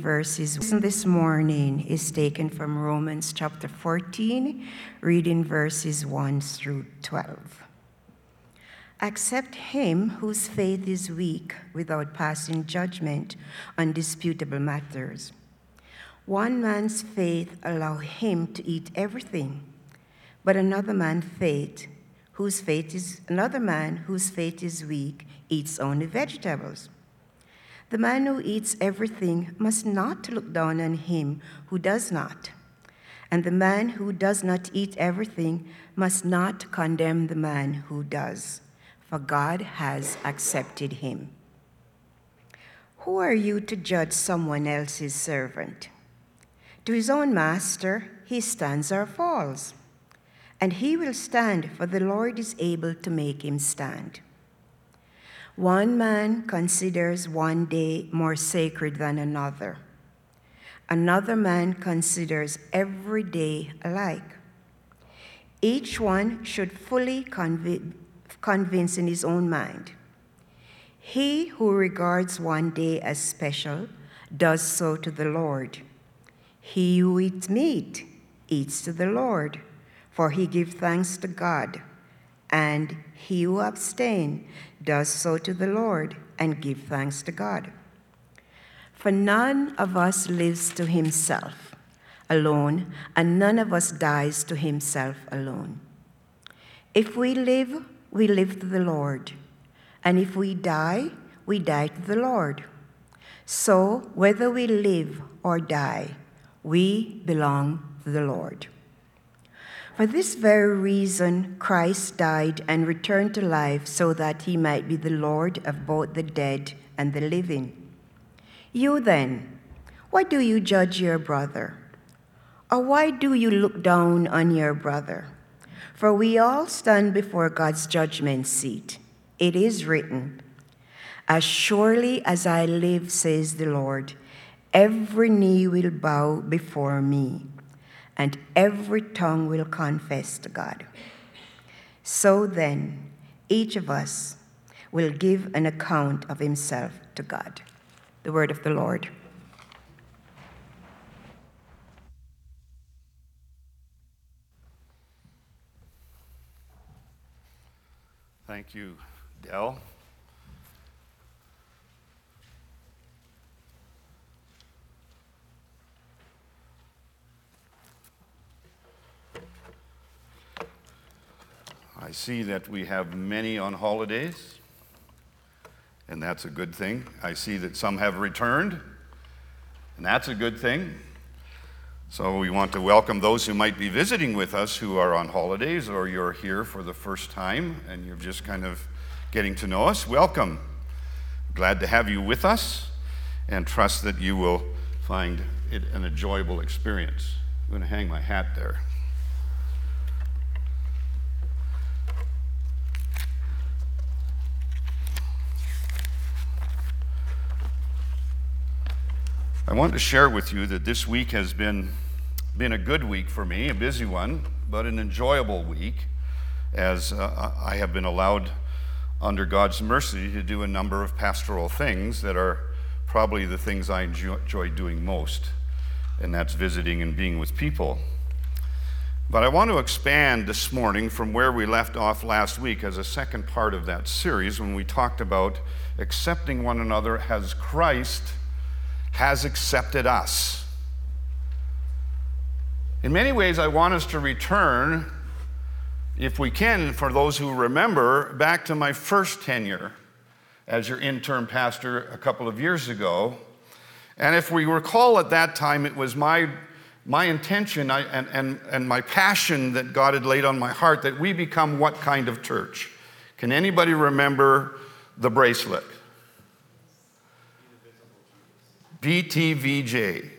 verses this morning is taken from Romans chapter 14, reading verses 1 through 12. Accept him whose faith is weak without passing judgment on disputable matters. One man's faith allow him to eat everything, but another man's faith, whose faith is another man whose faith is weak, eats only vegetables. The man who eats everything must not look down on him who does not. And the man who does not eat everything must not condemn the man who does, for God has accepted him. Who are you to judge someone else's servant? To his own master he stands or falls, and he will stand, for the Lord is able to make him stand. One man considers one day more sacred than another. Another man considers every day alike. Each one should fully conv- convince in his own mind. He who regards one day as special does so to the Lord. He who eats meat eats to the Lord, for he gives thanks to God and he who abstain does so to the Lord and give thanks to God. For none of us lives to himself alone, and none of us dies to himself alone. If we live, we live to the Lord, and if we die, we die to the Lord. So, whether we live or die, we belong to the Lord. For this very reason, Christ died and returned to life so that he might be the Lord of both the dead and the living. You then, why do you judge your brother? Or why do you look down on your brother? For we all stand before God's judgment seat. It is written, As surely as I live, says the Lord, every knee will bow before me and every tongue will confess to God. So then, each of us will give an account of himself to God. The word of the Lord. Thank you, Dell. See that we have many on holidays, and that's a good thing. I see that some have returned, and that's a good thing. So we want to welcome those who might be visiting with us who are on holidays or you're here for the first time and you're just kind of getting to know us. Welcome. Glad to have you with us and trust that you will find it an enjoyable experience. I'm going to hang my hat there. I want to share with you that this week has been, been a good week for me, a busy one, but an enjoyable week, as uh, I have been allowed, under God's mercy, to do a number of pastoral things that are probably the things I enjoy doing most, and that's visiting and being with people. But I want to expand this morning from where we left off last week as a second part of that series when we talked about accepting one another as Christ has accepted us. In many ways, I want us to return, if we can, for those who remember, back to my first tenure as your interim pastor a couple of years ago. And if we recall at that time, it was my, my intention and, and, and my passion that God had laid on my heart that we become what kind of church? Can anybody remember the bracelet? BTVJ,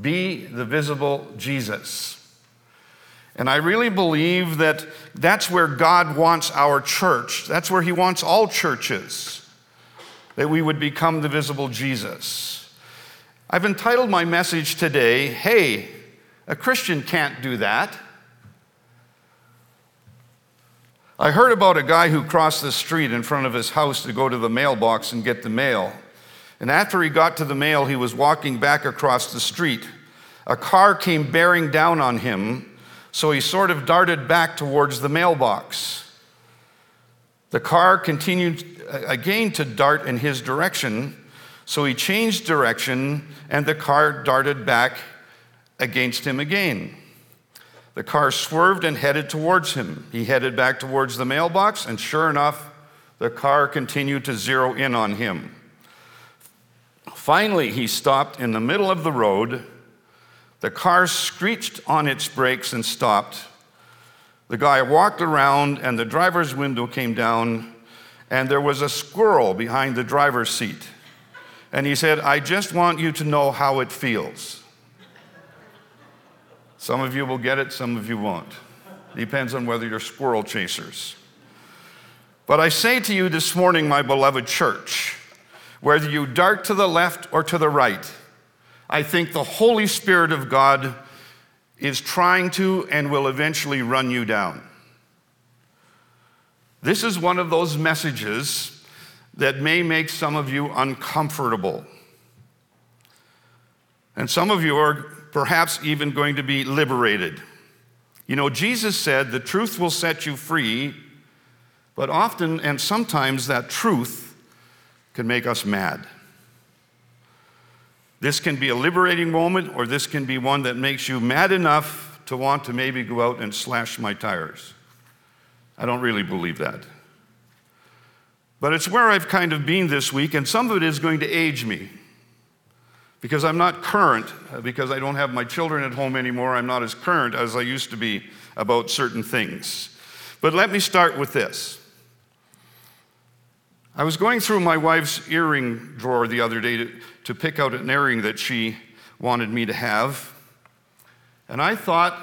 be the visible Jesus. And I really believe that that's where God wants our church. That's where He wants all churches, that we would become the visible Jesus. I've entitled my message today, Hey, a Christian can't do that. I heard about a guy who crossed the street in front of his house to go to the mailbox and get the mail. And after he got to the mail, he was walking back across the street. A car came bearing down on him, so he sort of darted back towards the mailbox. The car continued uh, again to dart in his direction, so he changed direction and the car darted back against him again. The car swerved and headed towards him. He headed back towards the mailbox, and sure enough, the car continued to zero in on him. Finally, he stopped in the middle of the road. The car screeched on its brakes and stopped. The guy walked around, and the driver's window came down, and there was a squirrel behind the driver's seat. And he said, I just want you to know how it feels. Some of you will get it, some of you won't. Depends on whether you're squirrel chasers. But I say to you this morning, my beloved church, whether you dart to the left or to the right, I think the Holy Spirit of God is trying to and will eventually run you down. This is one of those messages that may make some of you uncomfortable. And some of you are perhaps even going to be liberated. You know, Jesus said, The truth will set you free, but often and sometimes that truth can make us mad. This can be a liberating moment, or this can be one that makes you mad enough to want to maybe go out and slash my tires. I don't really believe that. But it's where I've kind of been this week, and some of it is going to age me because I'm not current, uh, because I don't have my children at home anymore, I'm not as current as I used to be about certain things. But let me start with this. I was going through my wife's earring drawer the other day to, to pick out an earring that she wanted me to have. And I thought,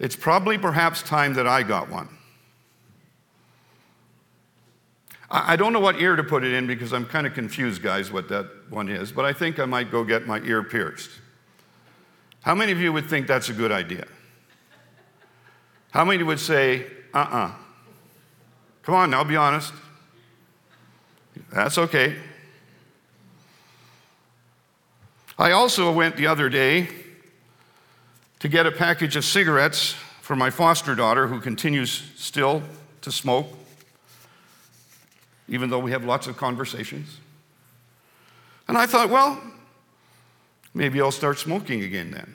it's probably perhaps time that I got one. I don't know what ear to put it in because I'm kind of confused, guys, what that one is, but I think I might go get my ear pierced. How many of you would think that's a good idea? How many would say, uh uh-uh. uh? Come on now, be honest. That's okay. I also went the other day to get a package of cigarettes for my foster daughter who continues still to smoke even though we have lots of conversations. And I thought, well, maybe I'll start smoking again then.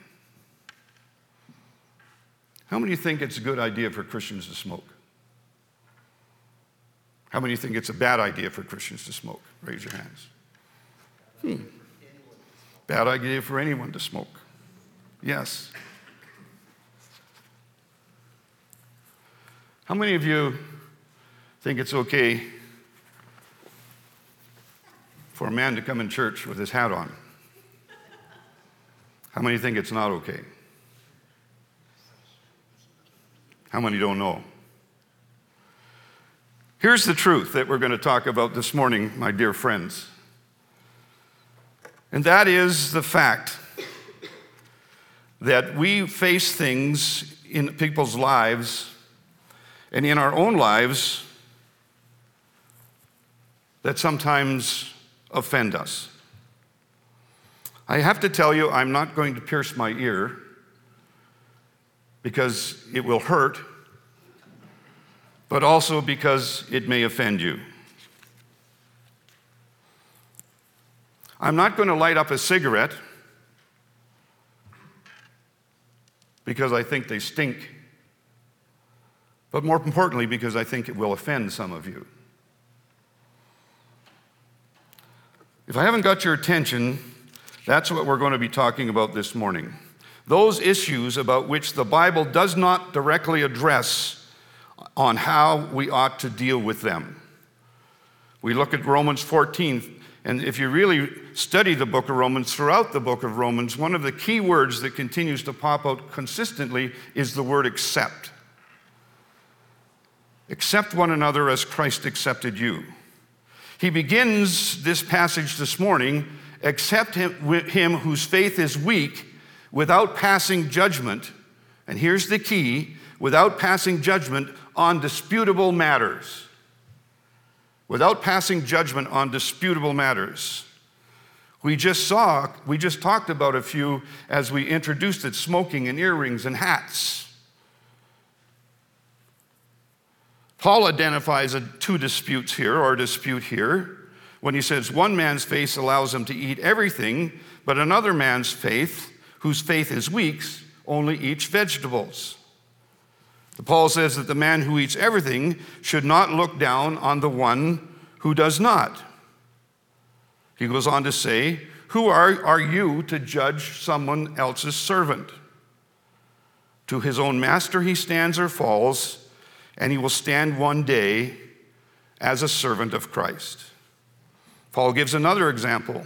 How many think it's a good idea for Christians to smoke? How many think it's a bad idea for Christians to smoke? Raise your hands. Hmm. Bad idea for anyone to smoke. Yes. How many of you think it's okay for a man to come in church with his hat on. How many think it's not okay? How many don't know? Here's the truth that we're going to talk about this morning, my dear friends. And that is the fact that we face things in people's lives and in our own lives that sometimes offend us. I have to tell you, I'm not going to pierce my ear because it will hurt, but also because it may offend you. I'm not going to light up a cigarette because I think they stink, but more importantly, because I think it will offend some of you. If I haven't got your attention, that's what we're going to be talking about this morning. Those issues about which the Bible does not directly address on how we ought to deal with them. We look at Romans 14, and if you really study the book of Romans, throughout the book of Romans, one of the key words that continues to pop out consistently is the word accept. Accept one another as Christ accepted you. He begins this passage this morning accept him, him whose faith is weak without passing judgment. And here's the key without passing judgment on disputable matters. Without passing judgment on disputable matters. We just saw, we just talked about a few as we introduced it smoking and earrings and hats. Paul identifies two disputes here, or a dispute here, when he says one man's faith allows him to eat everything, but another man's faith, whose faith is weak, only eats vegetables. Paul says that the man who eats everything should not look down on the one who does not. He goes on to say, Who are, are you to judge someone else's servant? To his own master he stands or falls, and he will stand one day as a servant of Christ. Paul gives another example.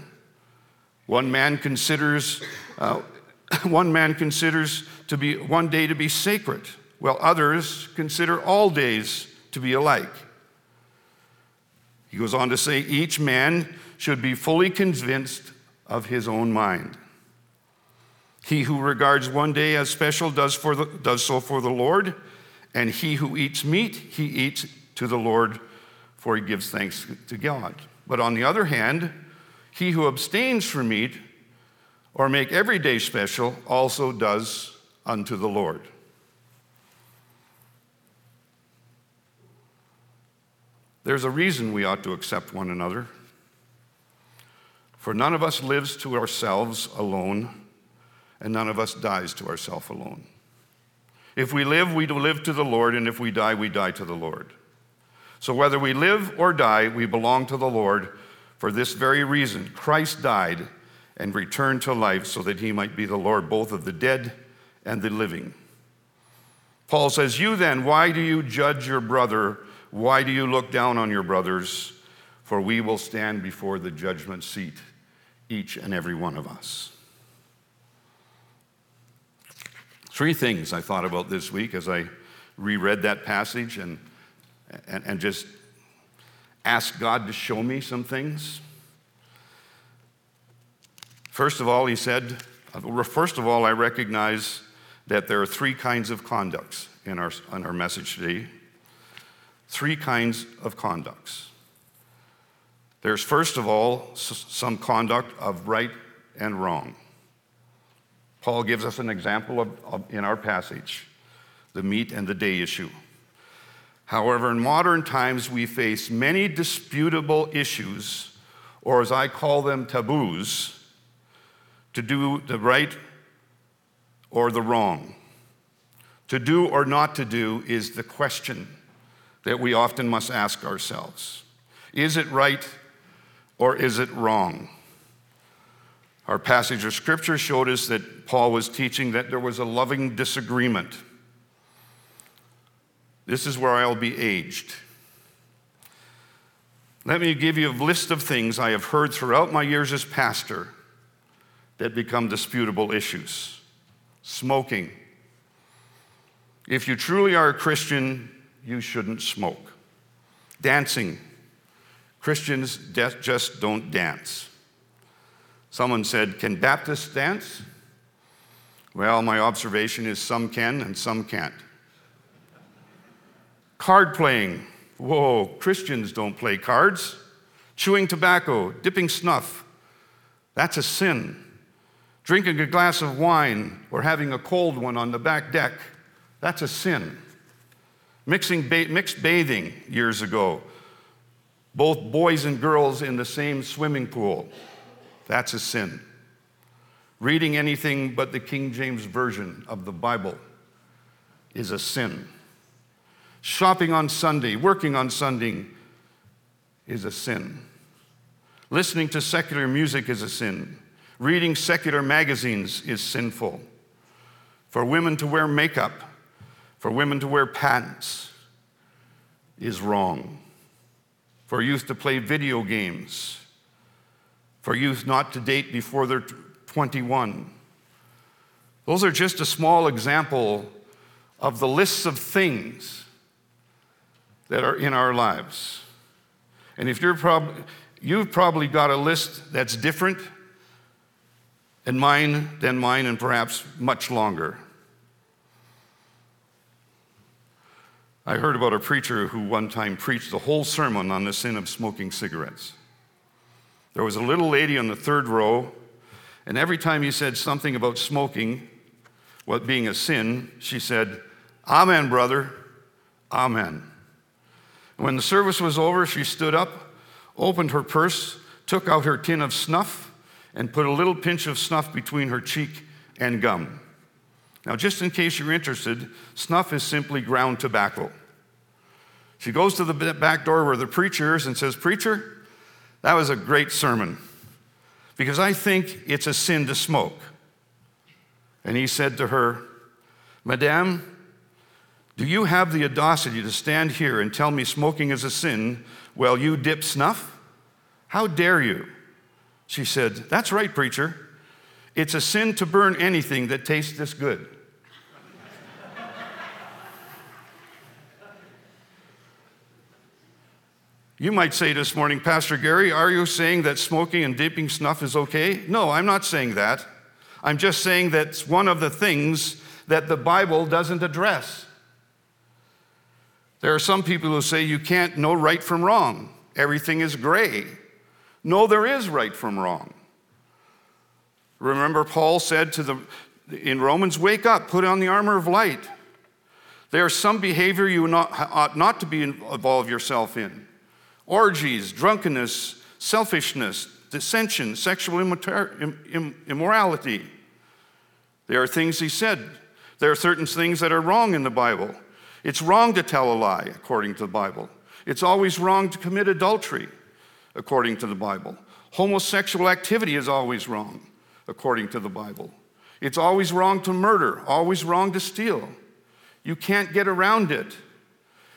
One man considers, uh, one man considers to be one day to be sacred while others consider all days to be alike. He goes on to say each man should be fully convinced of his own mind. He who regards one day as special does, for the, does so for the Lord, and he who eats meat, he eats to the Lord, for he gives thanks to God. But on the other hand, he who abstains from meat or make every day special also does unto the Lord. There's a reason we ought to accept one another. For none of us lives to ourselves alone, and none of us dies to ourselves alone. If we live, we live to the Lord, and if we die, we die to the Lord. So whether we live or die, we belong to the Lord. For this very reason, Christ died and returned to life so that he might be the Lord both of the dead and the living. Paul says, You then, why do you judge your brother? Why do you look down on your brothers? For we will stand before the judgment seat, each and every one of us. Three things I thought about this week as I reread that passage and, and, and just asked God to show me some things. First of all, he said, first of all, I recognize that there are three kinds of conducts in our, in our message today three kinds of conducts. There's, first of all, some conduct of right and wrong. Paul gives us an example of, of, in our passage the meat and the day issue. However, in modern times, we face many disputable issues, or as I call them, taboos, to do the right or the wrong. To do or not to do is the question that we often must ask ourselves Is it right or is it wrong? Our passage of scripture showed us that Paul was teaching that there was a loving disagreement. This is where I'll be aged. Let me give you a list of things I have heard throughout my years as pastor that become disputable issues. Smoking. If you truly are a Christian, you shouldn't smoke. Dancing. Christians just don't dance. Someone said, Can Baptists dance? Well, my observation is some can and some can't. Card playing. Whoa, Christians don't play cards. Chewing tobacco, dipping snuff. That's a sin. Drinking a glass of wine or having a cold one on the back deck. That's a sin. Mixing ba- mixed bathing years ago, both boys and girls in the same swimming pool. That's a sin. Reading anything but the King James Version of the Bible is a sin. Shopping on Sunday, working on Sunday is a sin. Listening to secular music is a sin. Reading secular magazines is sinful. For women to wear makeup for women to wear pants is wrong. For youth to play video games. For youth not to date before they're 21. Those are just a small example of the lists of things that are in our lives. And if you're prob- you've probably got a list that's different mine, than mine, and perhaps much longer. I heard about a preacher who one time preached the whole sermon on the sin of smoking cigarettes. There was a little lady on the third row, and every time he said something about smoking, what being a sin, she said, Amen, brother, Amen. When the service was over, she stood up, opened her purse, took out her tin of snuff, and put a little pinch of snuff between her cheek and gum. Now, just in case you're interested, snuff is simply ground tobacco. She goes to the back door where the preacher is and says, Preacher, that was a great sermon because I think it's a sin to smoke. And he said to her, Madame, do you have the audacity to stand here and tell me smoking is a sin while you dip snuff? How dare you? She said, That's right, preacher. It's a sin to burn anything that tastes this good. You might say this morning, Pastor Gary, are you saying that smoking and dipping snuff is okay? No, I'm not saying that. I'm just saying that's one of the things that the Bible doesn't address. There are some people who say you can't know right from wrong, everything is gray. No, there is right from wrong. Remember, Paul said to the, in Romans, Wake up, put on the armor of light. There's some behavior you not, ought not to be involve yourself in orgies, drunkenness, selfishness, dissension, sexual immorality. There are things he said. There are certain things that are wrong in the Bible. It's wrong to tell a lie, according to the Bible. It's always wrong to commit adultery, according to the Bible. Homosexual activity is always wrong, according to the Bible. It's always wrong to murder, always wrong to steal. You can't get around it.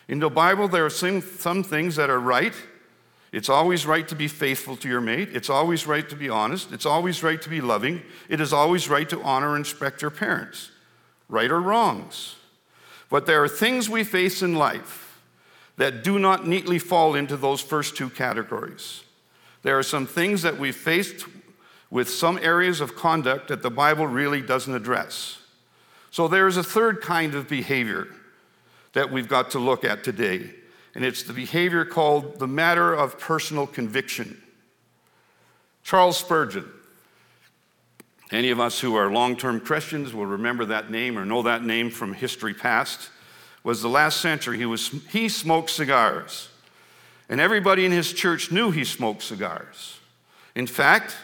In the Bible, there are some, some things that are right. It's always right to be faithful to your mate. It's always right to be honest. It's always right to be loving. It is always right to honor and respect your parents, right or wrongs. But there are things we face in life that do not neatly fall into those first two categories. There are some things that we faced with some areas of conduct that the Bible really doesn't address. So there's a third kind of behavior that we've got to look at today, and it's the behavior called the matter of personal conviction. Charles Spurgeon. Any of us who are long term Christians will remember that name or know that name from history past. Was the last century. He, was, he smoked cigars. And everybody in his church knew he smoked cigars. In fact,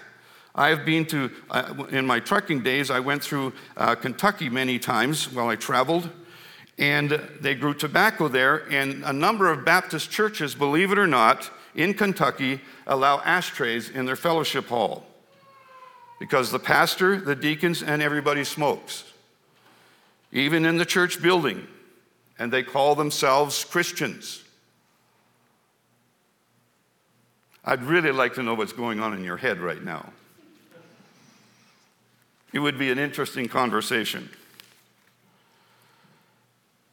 I've been to, uh, in my trucking days, I went through uh, Kentucky many times while I traveled, and they grew tobacco there. And a number of Baptist churches, believe it or not, in Kentucky allow ashtrays in their fellowship hall because the pastor, the deacons, and everybody smokes, even in the church building, and they call themselves Christians. I'd really like to know what's going on in your head right now. It would be an interesting conversation.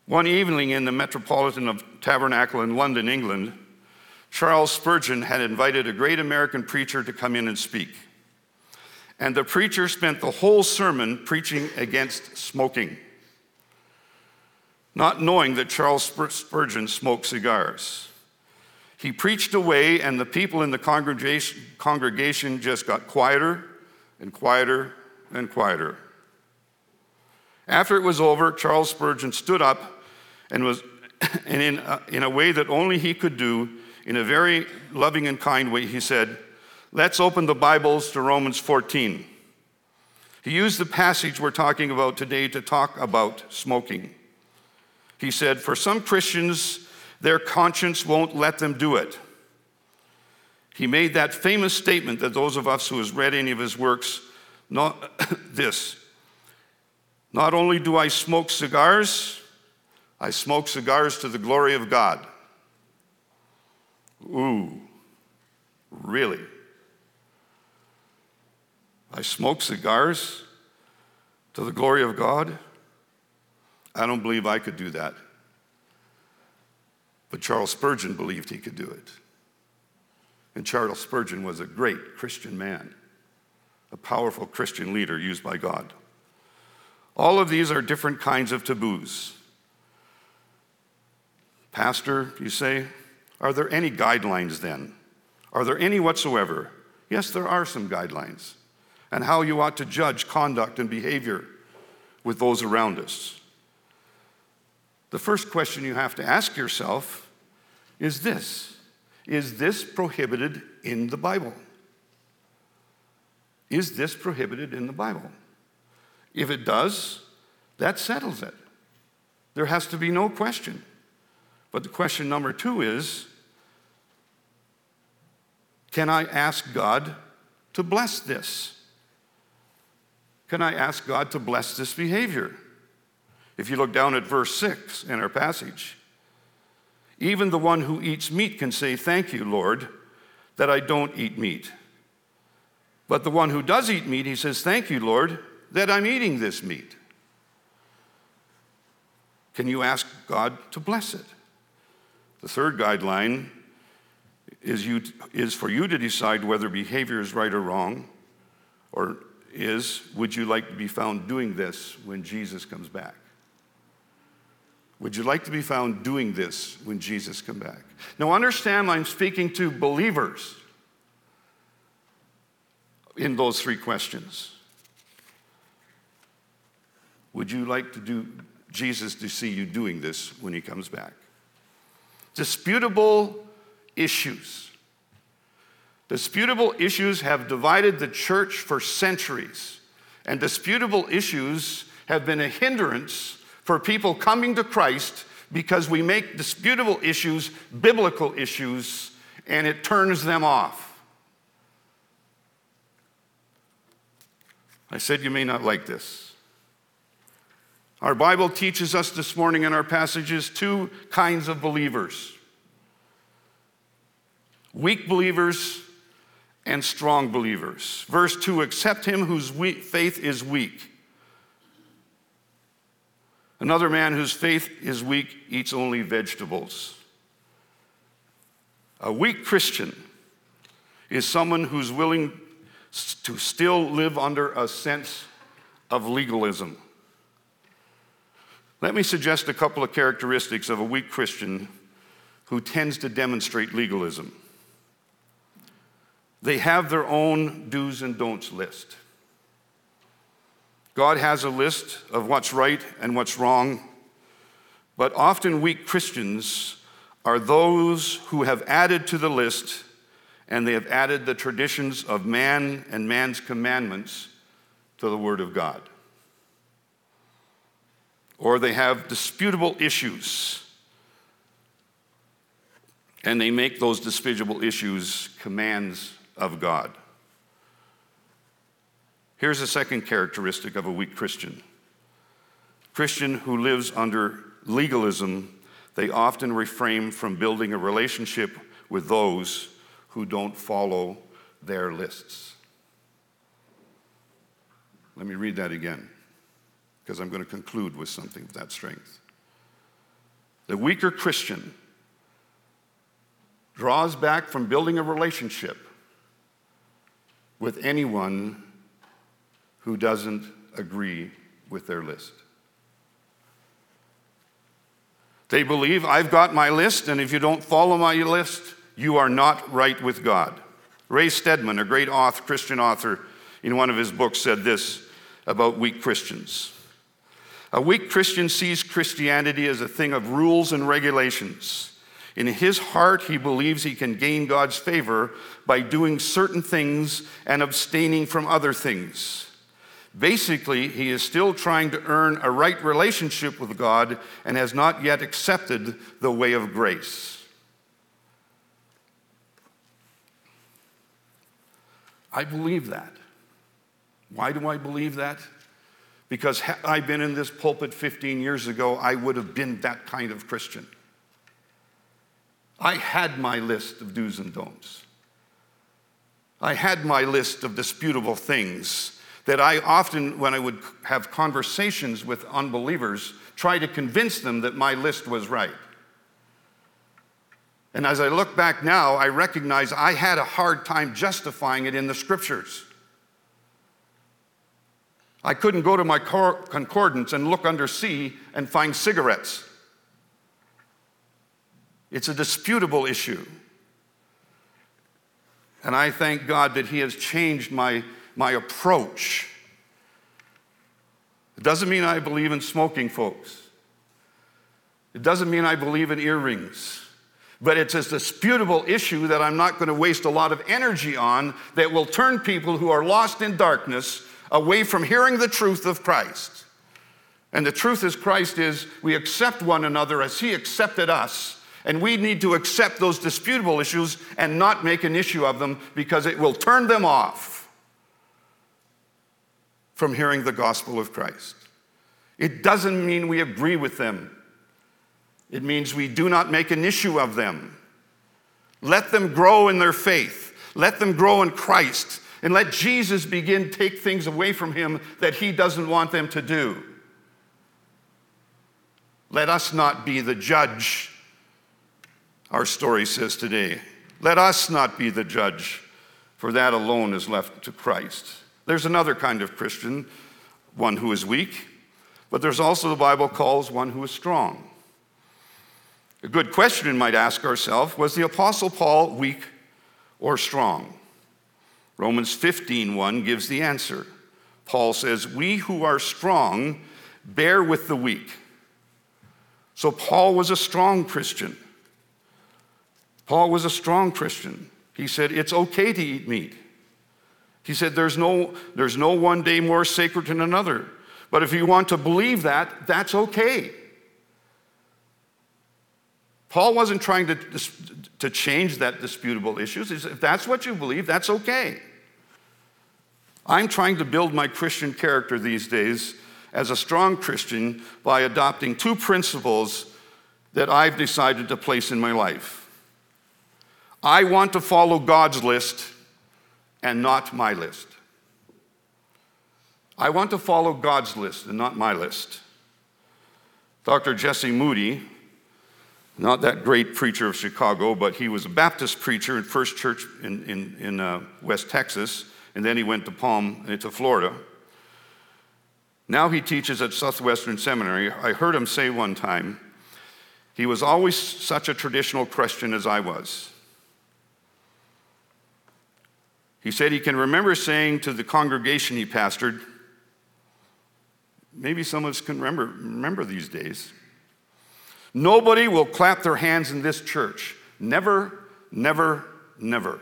One evening in the Metropolitan of Tabernacle in London, England, Charles Spurgeon had invited a great American preacher to come in and speak. And the preacher spent the whole sermon preaching against smoking, not knowing that Charles Spurgeon smoked cigars. He preached away, and the people in the congregation, congregation just got quieter and quieter and quieter. After it was over, Charles Spurgeon stood up and was, and in a, in a way that only he could do, in a very loving and kind way, he said, Let's open the Bibles to Romans 14. He used the passage we're talking about today to talk about smoking. He said, For some Christians, their conscience won't let them do it. He made that famous statement that those of us who has read any of his works not this. Not only do I smoke cigars, I smoke cigars to the glory of God. Ooh, really? I smoke cigars to the glory of God? I don't believe I could do that. But Charles Spurgeon believed he could do it. And Charles Spurgeon was a great Christian man, a powerful Christian leader used by God. All of these are different kinds of taboos. Pastor, you say, are there any guidelines then? Are there any whatsoever Yes, there are some guidelines and how you ought to judge conduct and behavior with those around us. The first question you have to ask yourself is this Is this prohibited in the Bible? Is this prohibited in the Bible? If it does, that settles it. There has to be no question. But the question number two is can I ask God to bless this? Can I ask God to bless this behavior? If you look down at verse 6 in our passage, even the one who eats meat can say, Thank you, Lord, that I don't eat meat. But the one who does eat meat, he says, Thank you, Lord, that I'm eating this meat. Can you ask God to bless it? The third guideline is, you, is for you to decide whether behavior is right or wrong, or is, would you like to be found doing this when Jesus comes back? Would you like to be found doing this when Jesus comes back? Now, understand I'm speaking to believers in those three questions. Would you like to do Jesus to see you doing this when he comes back? Disputable issues. Disputable issues have divided the church for centuries, and disputable issues have been a hindrance for people coming to Christ because we make disputable issues biblical issues and it turns them off. I said you may not like this. Our Bible teaches us this morning in our passages two kinds of believers weak believers and strong believers. Verse 2 accept him whose faith is weak. Another man whose faith is weak eats only vegetables. A weak Christian is someone who's willing to still live under a sense of legalism. Let me suggest a couple of characteristics of a weak Christian who tends to demonstrate legalism. They have their own do's and don'ts list. God has a list of what's right and what's wrong, but often weak Christians are those who have added to the list and they have added the traditions of man and man's commandments to the Word of God. Or they have disputable issues and they make those disputable issues commands of God. Here's a second characteristic of a weak Christian Christian who lives under legalism, they often refrain from building a relationship with those who don't follow their lists. Let me read that again, because I'm going to conclude with something of that strength. The weaker Christian draws back from building a relationship with anyone who doesn't agree with their list. They believe I've got my list, and if you don't follow my list, you are not right with God. Ray Stedman, a great author, Christian author, in one of his books said this about weak Christians. A weak Christian sees Christianity as a thing of rules and regulations. In his heart, he believes he can gain God's favor by doing certain things and abstaining from other things. Basically, he is still trying to earn a right relationship with God and has not yet accepted the way of grace. I believe that. Why do I believe that? Because had I been in this pulpit 15 years ago, I would have been that kind of Christian. I had my list of do's and don'ts. I had my list of disputable things that I often, when I would have conversations with unbelievers, try to convince them that my list was right. And as I look back now, I recognize I had a hard time justifying it in the scriptures. I couldn't go to my concordance and look under C and find cigarettes. It's a disputable issue. And I thank God that He has changed my, my approach. It doesn't mean I believe in smoking, folks. It doesn't mean I believe in earrings. But it's a disputable issue that I'm not going to waste a lot of energy on that will turn people who are lost in darkness away from hearing the truth of Christ. And the truth is, Christ is we accept one another as He accepted us. And we need to accept those disputable issues and not make an issue of them because it will turn them off from hearing the gospel of Christ. It doesn't mean we agree with them, it means we do not make an issue of them. Let them grow in their faith, let them grow in Christ, and let Jesus begin take things away from him that he doesn't want them to do. Let us not be the judge, our story says today. Let us not be the judge, for that alone is left to Christ. There's another kind of Christian, one who is weak, but there's also the Bible calls one who is strong. A good question we might ask ourselves was the Apostle Paul weak or strong? Romans 15:1 gives the answer. Paul says, "We who are strong bear with the weak." So Paul was a strong Christian. Paul was a strong Christian. He said, It's okay to eat meat. He said, There's no, there's no one day more sacred than another. But if you want to believe that, that's okay. Paul wasn't trying to, to change that disputable issues. If that's what you believe, that's okay. I'm trying to build my Christian character these days as a strong Christian by adopting two principles that I've decided to place in my life. I want to follow God's list and not my list. I want to follow God's list and not my list. Dr. Jesse Moody, not that great preacher of Chicago, but he was a Baptist preacher at First Church in, in, in uh, West Texas, and then he went to Palm, uh, to Florida. Now he teaches at Southwestern Seminary. I heard him say one time, he was always such a traditional Christian as I was. He said he can remember saying to the congregation he pastored, maybe some of us can remember, remember these days. Nobody will clap their hands in this church. Never, never, never.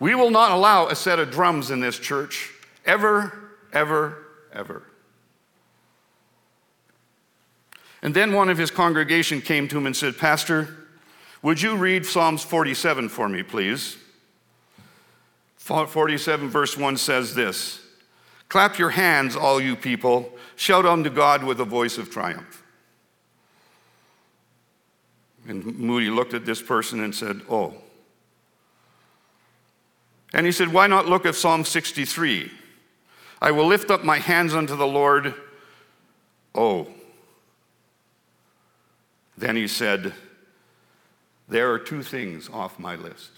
We will not allow a set of drums in this church Ever, ever, ever. And then one of his congregation came to him and said, Pastor, would you read Psalms 47 for me, please? 47, verse 1 says this Clap your hands, all you people, shout unto God with a voice of triumph. And Moody looked at this person and said, Oh. And he said, Why not look at Psalm 63? I will lift up my hands unto the Lord. Oh. Then he said, There are two things off my list.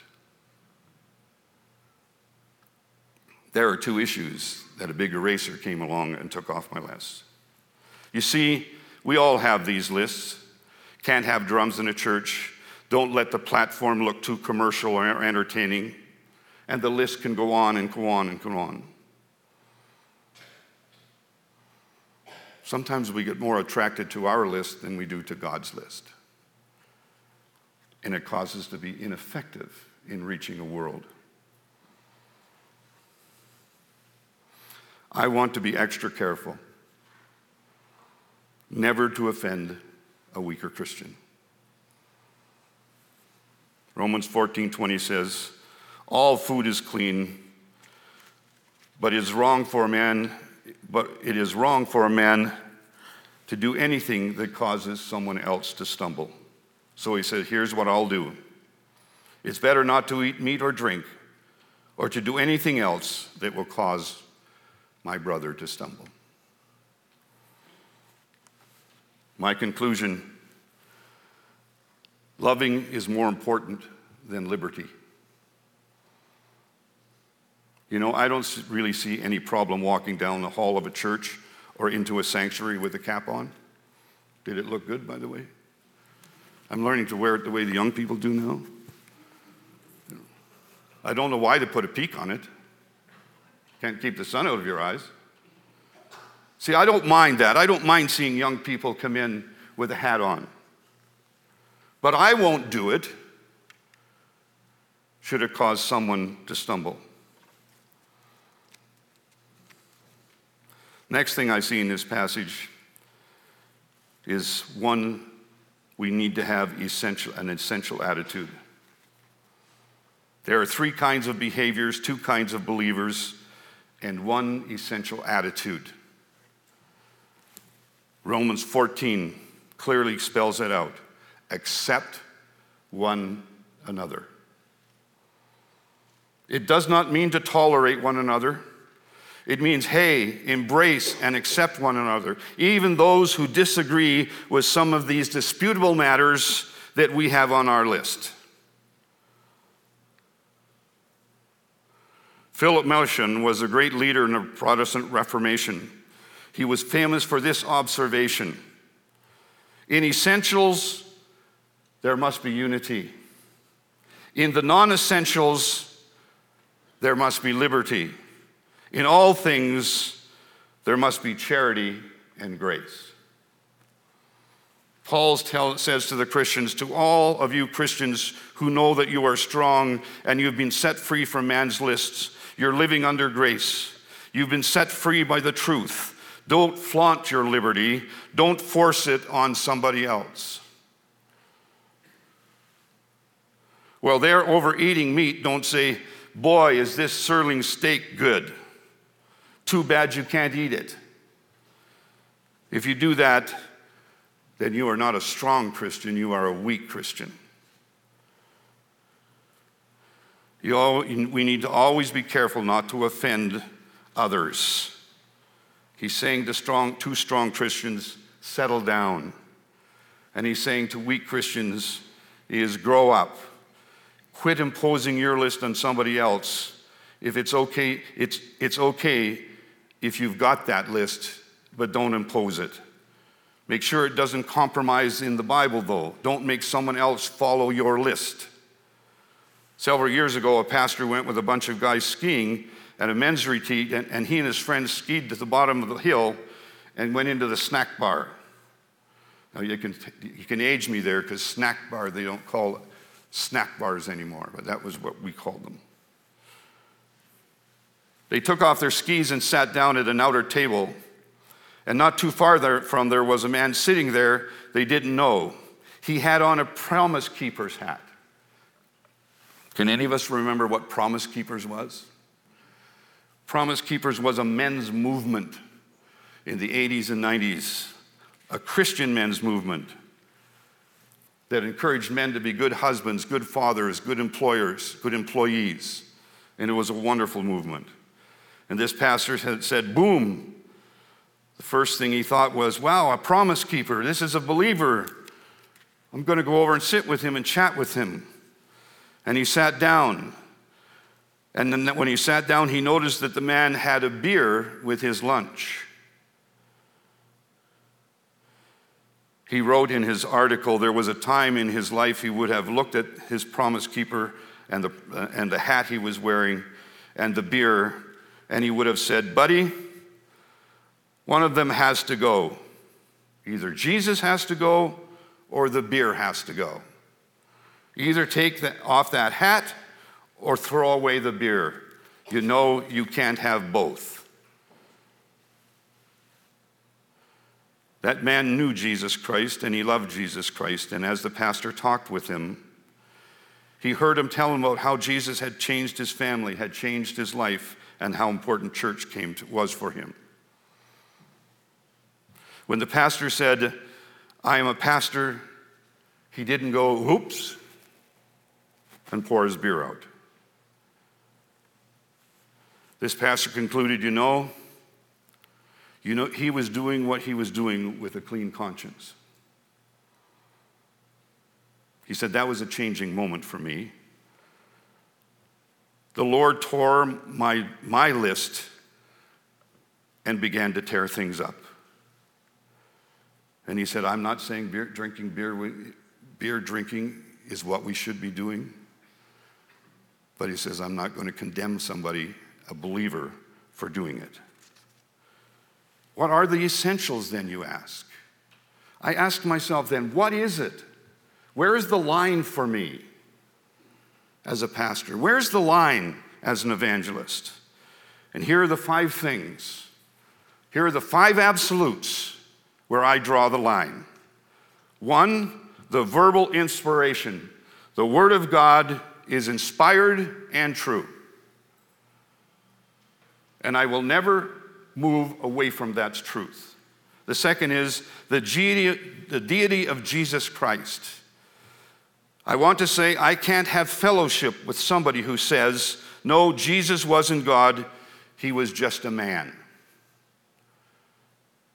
There are two issues that a big eraser came along and took off my list. You see, we all have these lists. Can't have drums in a church. Don't let the platform look too commercial or entertaining. And the list can go on and go on and go on. Sometimes we get more attracted to our list than we do to God's list. And it causes us to be ineffective in reaching a world. I want to be extra careful, never to offend a weaker Christian. Romans 14:20 says, "All food is clean, but it is wrong for a man but it is wrong for a man to do anything that causes someone else to stumble. So he said, Here's what I'll do it's better not to eat meat or drink or to do anything else that will cause my brother to stumble. My conclusion loving is more important than liberty. You know, I don't really see any problem walking down the hall of a church or into a sanctuary with a cap on. Did it look good, by the way? I'm learning to wear it the way the young people do now. I don't know why they put a peak on it. Can't keep the sun out of your eyes. See, I don't mind that. I don't mind seeing young people come in with a hat on. But I won't do it should it cause someone to stumble. Next thing I see in this passage is one we need to have essential, an essential attitude. There are three kinds of behaviors, two kinds of believers, and one essential attitude. Romans 14 clearly spells it out accept one another. It does not mean to tolerate one another. It means, hey, embrace and accept one another, even those who disagree with some of these disputable matters that we have on our list. Philip Melanchthon was a great leader in the Protestant Reformation. He was famous for this observation In essentials, there must be unity. In the non essentials, there must be liberty. In all things, there must be charity and grace. Paul says to the Christians, to all of you Christians who know that you are strong and you've been set free from man's lists, you're living under grace. You've been set free by the truth. Don't flaunt your liberty, don't force it on somebody else. Well, they're overeating meat, don't say, Boy, is this sirloin steak good. Too bad you can't eat it. If you do that, then you are not a strong Christian, you are a weak Christian. All, we need to always be careful not to offend others. He's saying to strong, two strong Christians, settle down. And he's saying to weak Christians, is grow up. Quit imposing your list on somebody else. If it's okay, it's, it's okay if you've got that list, but don't impose it. Make sure it doesn't compromise in the Bible, though. Don't make someone else follow your list. Several years ago, a pastor went with a bunch of guys skiing at a men's retreat, and, and he and his friends skied to the bottom of the hill and went into the snack bar. Now, you can, you can age me there because snack bar, they don't call snack bars anymore, but that was what we called them. They took off their skis and sat down at an outer table. And not too far from there was a man sitting there they didn't know. He had on a promise keeper's hat. Can any of us remember what Promise Keepers was? Promise Keepers was a men's movement in the 80s and 90s, a Christian men's movement that encouraged men to be good husbands, good fathers, good employers, good employees. And it was a wonderful movement. And this pastor had said, boom. The first thing he thought was, wow, a promise keeper. This is a believer. I'm going to go over and sit with him and chat with him. And he sat down. And then when he sat down, he noticed that the man had a beer with his lunch. He wrote in his article there was a time in his life he would have looked at his promise keeper and the, uh, and the hat he was wearing and the beer and he would have said, Buddy, one of them has to go. Either Jesus has to go or the beer has to go. Either take the, off that hat or throw away the beer. You know you can't have both. That man knew Jesus Christ and he loved Jesus Christ. And as the pastor talked with him, he heard him tell him about how Jesus had changed his family, had changed his life, and how important church came to, was for him. When the pastor said, I am a pastor, he didn't go, oops, and pour his beer out. This pastor concluded, you know, you know, he was doing what he was doing with a clean conscience. He said, that was a changing moment for me the Lord tore my, my list and began to tear things up. And he said, I'm not saying beer, drinking beer, beer drinking is what we should be doing. But he says, I'm not going to condemn somebody, a believer, for doing it. What are the essentials then, you ask? I ask myself then, what is it? Where is the line for me as a pastor? Where's the line as an evangelist? And here are the five things. Here are the five absolutes where I draw the line. One, the verbal inspiration. The Word of God is inspired and true. And I will never move away from that truth. The second is the deity, of Jesus Christ. I want to say I can't have fellowship with somebody who says, no, Jesus wasn't God, he was just a man.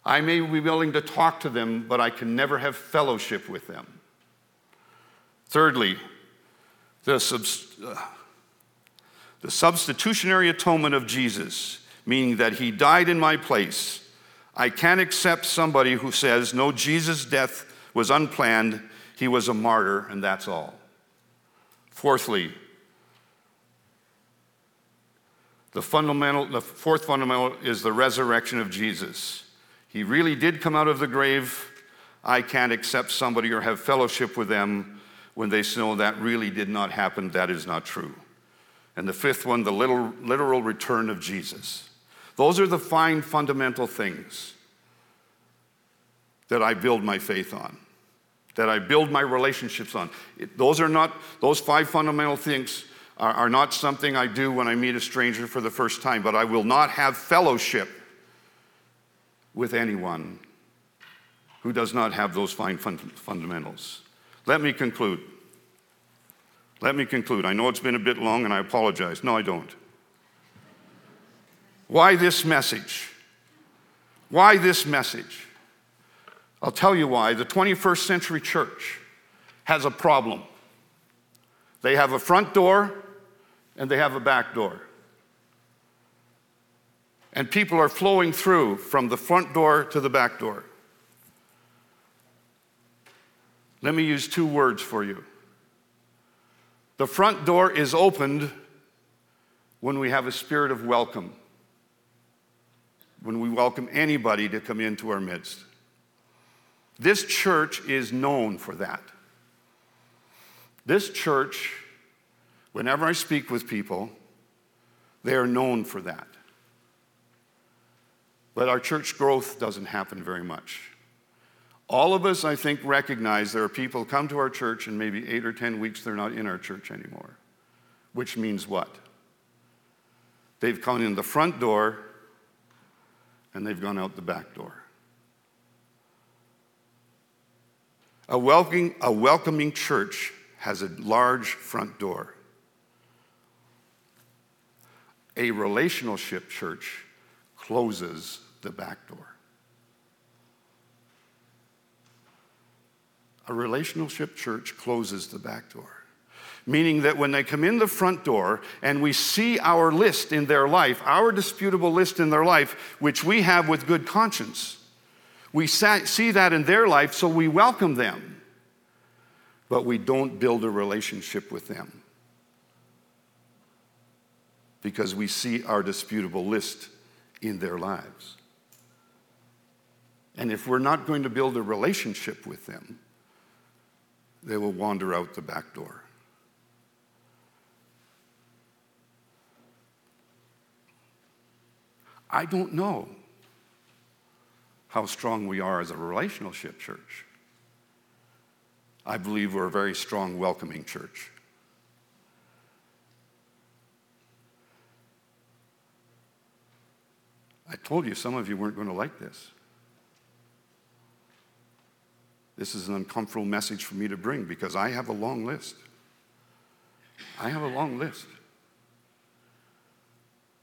I may be willing to talk to them, but I can never have fellowship with them. Thirdly, the, subs- uh, the substitutionary atonement of Jesus, meaning that he died in my place. I can't accept somebody who says, no, Jesus' death was unplanned, he was a martyr, and that's all. Fourthly, the fundamental, the fourth fundamental is the resurrection of Jesus. He really did come out of the grave. I can't accept somebody or have fellowship with them when they know that really did not happen, that is not true. And the fifth one, the literal, literal return of Jesus. Those are the fine fundamental things that I build my faith on, that I build my relationships on. It, those are not, those five fundamental things are, are not something I do when I meet a stranger for the first time, but I will not have fellowship with anyone who does not have those fine fund- fundamentals. Let me conclude. Let me conclude. I know it's been a bit long and I apologize. No, I don't. Why this message? Why this message? I'll tell you why. The 21st century church has a problem. They have a front door and they have a back door. And people are flowing through from the front door to the back door. Let me use two words for you. The front door is opened when we have a spirit of welcome, when we welcome anybody to come into our midst. This church is known for that. This church, whenever I speak with people, they are known for that. But our church growth doesn't happen very much. All of us, I think, recognize there are people come to our church and maybe eight or 10 weeks they're not in our church anymore. Which means what? They've come in the front door and they've gone out the back door. A welcoming, a welcoming church has a large front door. A relationship church closes the back door. A relationship church closes the back door. Meaning that when they come in the front door and we see our list in their life, our disputable list in their life, which we have with good conscience, we see that in their life, so we welcome them. But we don't build a relationship with them because we see our disputable list in their lives. And if we're not going to build a relationship with them, they will wander out the back door. I don't know how strong we are as a relationship church. I believe we're a very strong, welcoming church. I told you some of you weren't going to like this. This is an uncomfortable message for me to bring because I have a long list. I have a long list.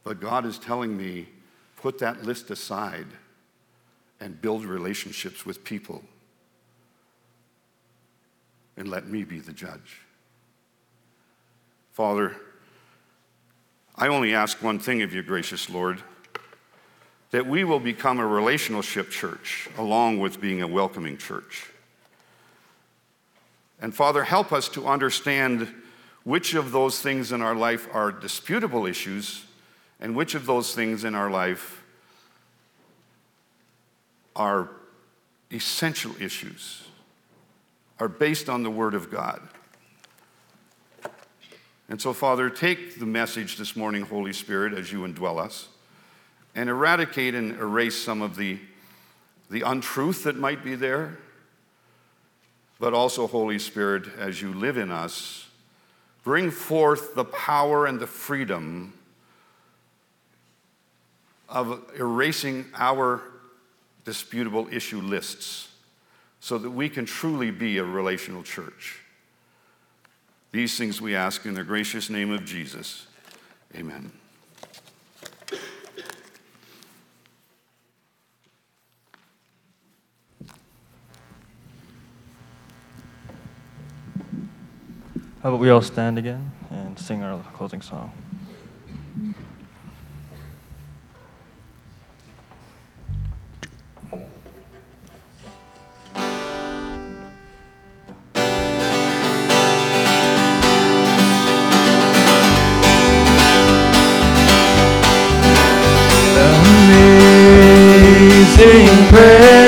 But God is telling me put that list aside and build relationships with people and let me be the judge. Father, I only ask one thing of you, gracious Lord that we will become a relationship church along with being a welcoming church. And Father, help us to understand which of those things in our life are disputable issues and which of those things in our life are essential issues, are based on the Word of God. And so, Father, take the message this morning, Holy Spirit, as you indwell us, and eradicate and erase some of the, the untruth that might be there. But also, Holy Spirit, as you live in us, bring forth the power and the freedom of erasing our disputable issue lists so that we can truly be a relational church. These things we ask in the gracious name of Jesus. Amen. How about we all stand again and sing our closing song?